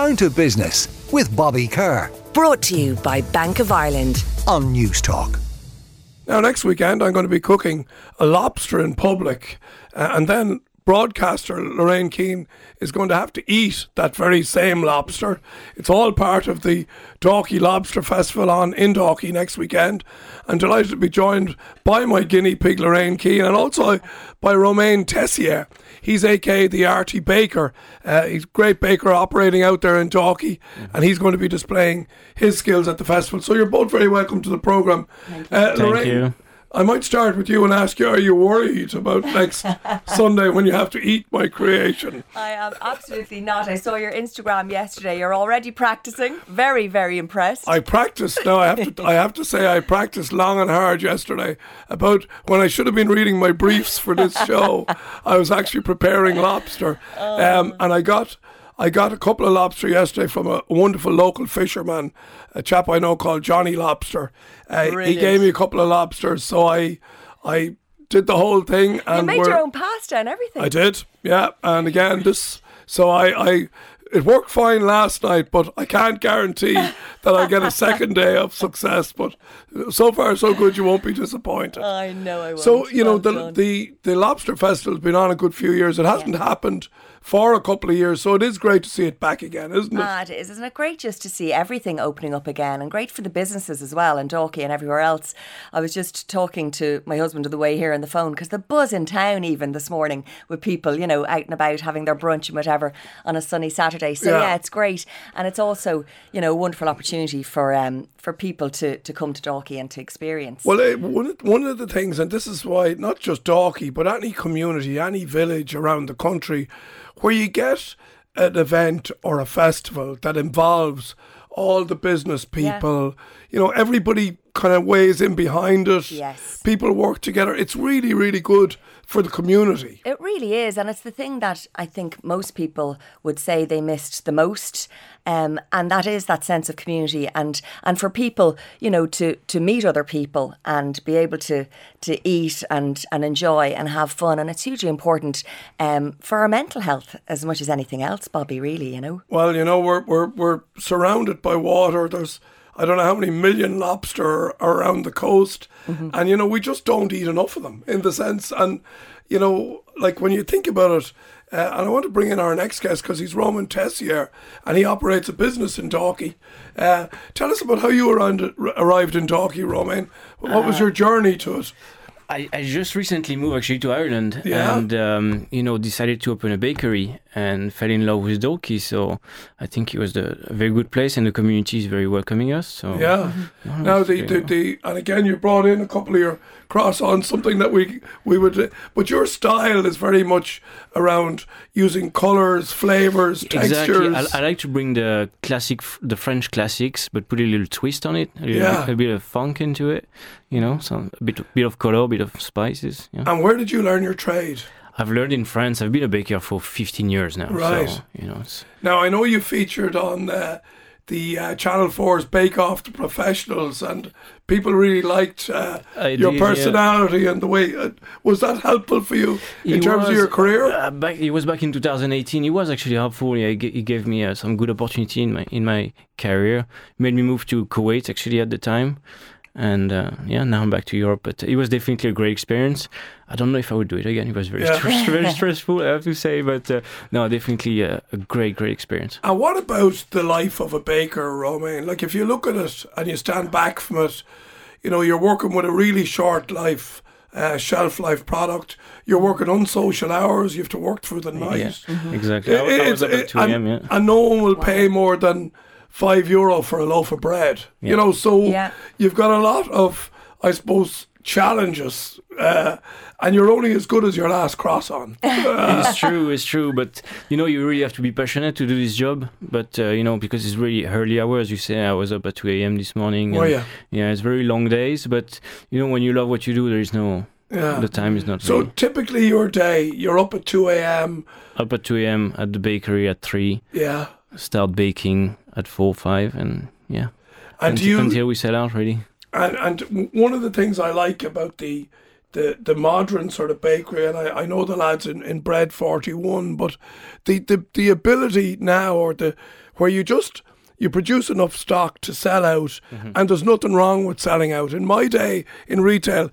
Down to Business with Bobby Kerr Brought to you by Bank of Ireland. on Newstalk. Now, next weekend, I'm going to be cooking a lobster in public, uh, and then broadcaster Lorraine Keane is going to have to eat that very same lobster. It's all part of the Dalkey Lobster Festival on in Dalkey next weekend. I'm delighted to be joined by my guinea pig Lorraine Keane and also by Romain Tessier. He's aka the Artie Baker. Uh, he's a great baker operating out there in Dalkey, and he's going to be displaying his skills at the festival. So you're both very welcome to the programme. Uh, Thank you. I might start with you and ask you: Are you worried about next Sunday when you have to eat my creation? I am absolutely not. I saw your Instagram yesterday. You're already practicing. Very, very impressed. I practiced. Now I have to. I have to say I practiced long and hard yesterday. About when I should have been reading my briefs for this show, I was actually preparing lobster, um, and I got. I got a couple of lobster yesterday from a wonderful local fisherman, a chap I know called Johnny Lobster. Uh, he gave me a couple of lobsters, so I, I did the whole thing. And you made your own pasta and everything. I did, yeah. And again, this. So I, I, it worked fine last night, but I can't guarantee that I get a second day of success. But so far, so good. You won't be disappointed. I know I won't. so you know Well the the the lobster festival has been on a good few years. It hasn't happened for a couple of years, so it is great to see it back again, isn't it? Ah, it is. Isn't it great just to see everything opening up again and great for the businesses as well and Dalkey and everywhere else. I was just talking to my husband on the way here on the phone because the buzz in town even this morning with people, you know, out and about having their brunch and whatever on a sunny Saturday. So Yeah. yeah, it's great. And it's also, you know, a wonderful opportunity for um for people to, to come to Dalkey and to experience. Well, one of, one of the things, and this is why not just Dalkey, but any community, any village around the country, where you get an event or a festival that involves all the business Yeah. people, you know, everybody kind of weighs in behind it. Yes. People work together. It's really, really good for the community. It really is, and it's the thing that I think most people would say they missed the most, um, and that is that sense of community, and and for people, you know, to to meet other people and be able to to eat and and enjoy and have fun, and it's hugely important um, for our mental health as much as anything else, Bobby. Really, you know. Well, you know, we're we're we're surrounded by water. There's I don't know how many million lobster around the coast, and you know we just don't eat enough of them in the sense. And you know, like when you think about it, uh, and I want to bring in our next guest because he's Romain Tessier, and he operates a business in Dalkey. Uh, tell us about how you around, arrived in Dalkey, Romain. What was your journey to it? I, I just recently moved actually to Ireland Yeah. and um, you know decided to open a bakery and fell in love with Dalkey. So I think it was the, a very good place and the community is very welcoming us. So Yeah. Mm-hmm. no, Now it's the, the, the and again you brought in a couple of your croissant something that we we would but your style is very much around using colors, flavors, Exactly. textures. I, I like to bring the classic, the French classics, but put a little twist on it, a, little Yeah. bit, a bit of funk into it. You know, some a bit, bit of color, a bit of spices. Yeah. and where did you learn your trade? I've learned in France. I've been a baker for 15 years now. Right. So, you know, it's, Now I know you featured on uh, the uh, Channel 4's Bake Off The Professionals, and people really liked uh, your did, yeah. personality and the way. Uh, was that helpful for you in It terms of your career? Uh, back, it was back in 2018. It was actually helpful. Yeah, it, it gave me uh, some good opportunity in my in my career. made me move to Kuwait actually at the time, and uh, yeah, now I'm back to Europe. But it was definitely a great experience. I don't know if I would do it again. It was very Yeah. stress, very stressful, I have to say. But uh, no, definitely a, a great, great experience. And what about the life of a baker, Romain? Like, if you look at it and you stand back from it, you know, you're working with a really short life, uh, shelf life product. You're working on social hours. You have to work through the night. Yeah, exactly. I, I was up at 2 and, a.m. Yeah. and no one will pay more than five euro for a loaf of bread. You know, so Yeah. you've got a lot of, I suppose, challenges, uh, and you're only as good as your last croissant. it's true, it's true. But you know, you really have to be passionate to do this job. But uh, you know, because it's really early hours. You say I was up at 2 a.m. this morning. Oh and, yeah, Yeah, it's very long days. But you know, when you love what you do, there is no yeah. the time is not. So really. typically your day, you're up at two a.m. up at 2 a.m. at the bakery at three. Yeah, Start baking at four, five, and yeah, and you until we sell out really. and and one of the things I like about the the the modern sort of bakery, and I, I know the lads in, in Bread Forty One, but the, the the ability now or the where you just you produce enough stock to sell out, mm-hmm. and there's nothing wrong with selling out. In my day in retail,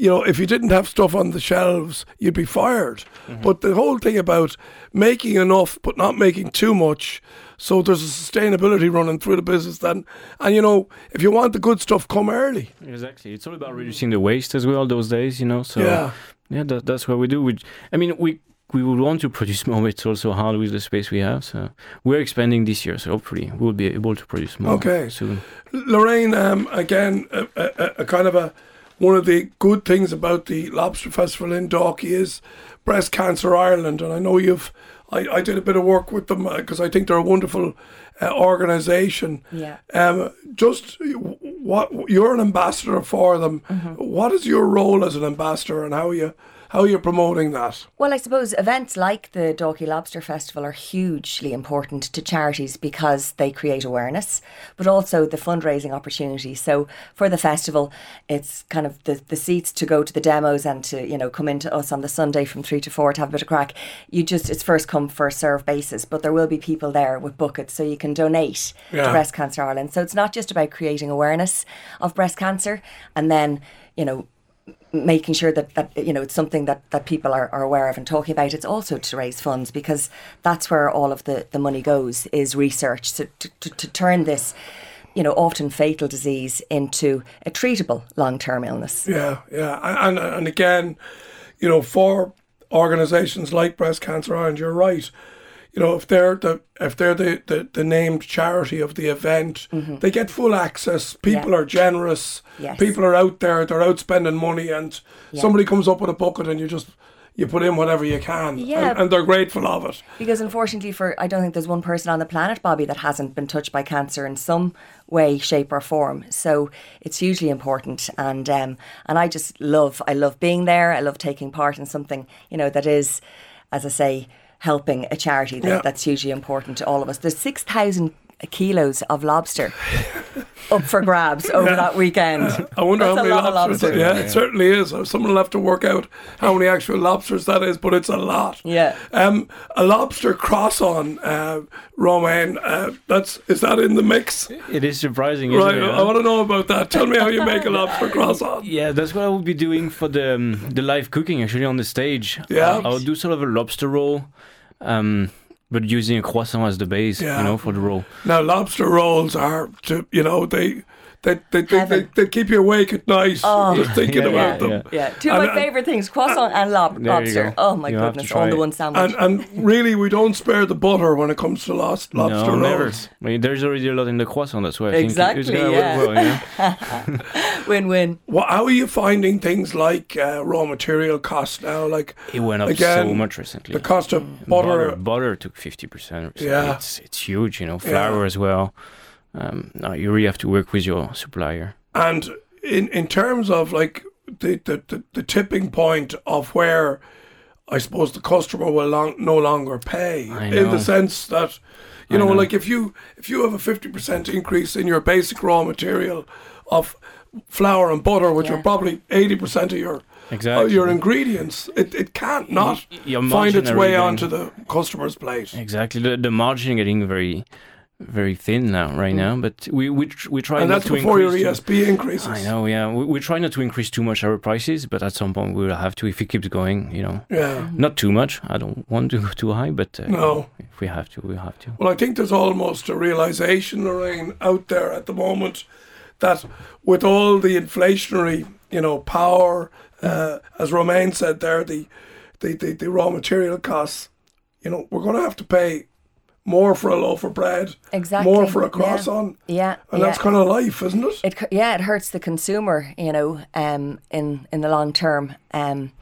you know, if you didn't have stuff on the shelves, you'd be fired. But the whole thing about making enough but not making too much, so there's a sustainability running through the business. Then, and you know, if you want the good stuff, come early. Exactly. It's all about reducing the waste as well those days, you know. So Yeah. yeah, that, that's what we do. We, I mean, we we would want to produce more. but It's also hard with the space we have. So we're expanding this year. So hopefully we'll be able to produce more Okay. soon. Lorraine, um, again, a, a, a kind of a one of the good things about the Lobster Festival in Dalkey is Breast Cancer Ireland, and I know you've. I, I did a bit of work with them because I think they're a wonderful uh, organisation. Yeah. Um, just what you're an ambassador for them. Mm-hmm. What is your role as an ambassador, and how you how you're promoting that? Well, I suppose events like the Dalkey Lobster Festival are hugely important to charities because they create awareness, but also the fundraising opportunity. So for the festival, it's kind of the, the seats to go to the demos and to, you know, come into us on the Sunday from three to four to have a bit of crack. You just, it's first come, first serve basis, but there will be people there with buckets so you can donate Yeah. to Breast Cancer Ireland. So it's not just about creating awareness of breast cancer and then, you know, making sure that, that you know it's something that, that people are, are aware of and talking about. It's also to raise funds because that's where all of the, the money goes is research to, to, to, turn this you know often fatal disease into a treatable long-term illness. Yeah, yeah, and and, again, you know, for organisations like Breast Cancer Ireland, you're right. You know, if they're the if they're the, the, the named charity of the event, they get full access. People Mm-hmm. Yeah. are generous. Yes. People are out there. They're out spending money, and Yeah. somebody comes up with a bucket, and you just you put in whatever you can, Yeah. and, and they're grateful of it. because unfortunately for I don't think there's one person on the planet Bobby that hasn't been touched by cancer in some way shape or form so it's hugely important and um, and I just love I love being there I love taking part in something you know that is as I say helping a charity that, Yeah. that's hugely important to all of us there's 6,000 kilos of lobster up for grabs over that weekend I wonder That's how a many lot of lobsters. lobster. Yeah, it certainly is. Someone will have to work out how many actual lobsters that is, but it's a lot. Yeah. Um, a lobster croissant, uh, Romain. Uh, that's is that in the mix? It is surprising, isn't Right. it? I want to know about that. Tell me how you make a lobster croissant. Yeah, that's what I will be doing for the um, the live cooking actually on the stage. Yeah. Uh, I'll do sort of a lobster roll, um, but using a croissant as the base, Yeah. you know, for the roll. Now, lobster rolls are, to, you know, they. They, they, they, they, Heaven. they keep you awake at night just thinking Yeah, about yeah, them. yeah. yeah two of my favourite things croissant and lob- lobster oh my You goodness try all the one sandwich And, and really, we don't spare the butter when it comes to lost lobster no, rolls. never. I mean, there's already a lot in the croissant. That's why I think it's Exactly, gonna yeah. work well. You win-win Well, how are you finding things like uh, raw material costs now? Like It went up Again, so much recently. the cost of butter, butter. butter took fifty percent. Yeah. it's it's huge. You know, flour as well. Um, no, you really have to work with your supplier. And in in terms of like the the, the, the tipping point of where I suppose the customer will long, no longer pay I in the sense that you know, know. like if you if you have a fifty percent increase in your basic raw material of flour and butter, which Yeah. are probably eighty percent of your Exactly. of your ingredients, it, it can't not your find its way onto the customer's plate. Exactly. The, the margin getting very, very thin now, right now. But we we we try Mm. And not that's to before your ESP increases. I know, yeah. We, we try not to increase too much our prices, but at some point we will have to if it keeps going. You know, Yeah. not too much. I don't want to go too high, but uh, No. if we have to, we have to. Well, I think there's almost a realization, Lorraine, out there at the moment that with all the inflationary, you know, power, uh, as Romain said there, the, the, the, the raw material costs, you know, we're going to have to pay more for a loaf of bread, Exactly, more for a yeah. croissant, yeah and yeah. that's kind of life, isn't it? it yeah it hurts the consumer you know um in in the long term um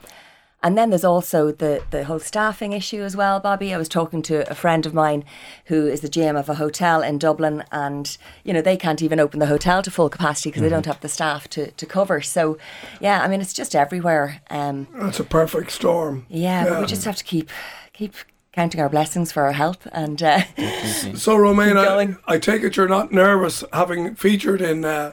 and then there's also the the whole staffing issue as well bobby i was talking to a friend of mine who is the gm of a hotel in dublin and you know they can't even open the hotel to full capacity because they don't have the staff to to cover so yeah i mean it's just everywhere um That's a perfect storm. yeah, but we just have to keep keep counting our blessings for our help. and uh, So, Romain, I. I take it you're not nervous having featured in uh,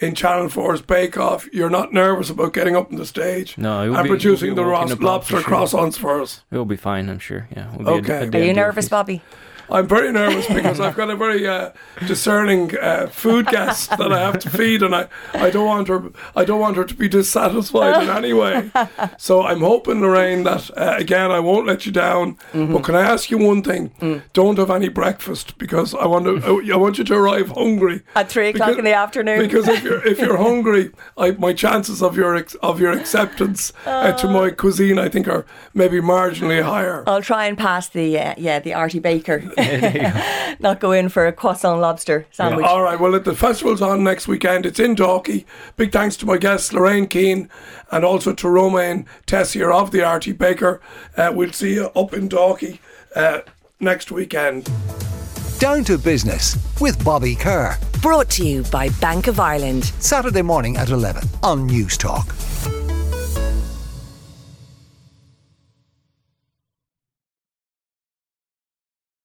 in Channel 4's Bake Off. You're not nervous about getting up on the stage No, it will and be- producing the will be a walk in ros- lobster for sure. croissants for us. It will be fine, I'm sure. Yeah. Be Okay. at, at are you end of the nervous bobby I'm very nervous because I've got a very uh, discerning uh, food guest that I have to feed, and I, I don't want her I don't want her to be dissatisfied in any way. So I'm hoping, Lorraine, that uh, again I won't let you down. Mm-hmm. But can I ask you one thing? Mm. Don't have any breakfast because I want to I want you to arrive hungry At three o'clock Because- in the afternoon. Because if you're if you're hungry, I, my chances of your ex, of your acceptance uh, to my cuisine, I think, are maybe marginally higher. I'll try and pass the uh, yeah the Artie Baker. Not go in for a croissant lobster sandwich. All right. Well, the festival's on next weekend. It's in Dalkey. Big thanks to my guests, Lorraine Keane, and also to Romain Tessier of the RT Baker. Uh, we'll see you up in Dalkey uh, next weekend. Down to business with Bobby Kerr. Brought to you by Bank of Ireland. Saturday morning at 11 on Newstalk.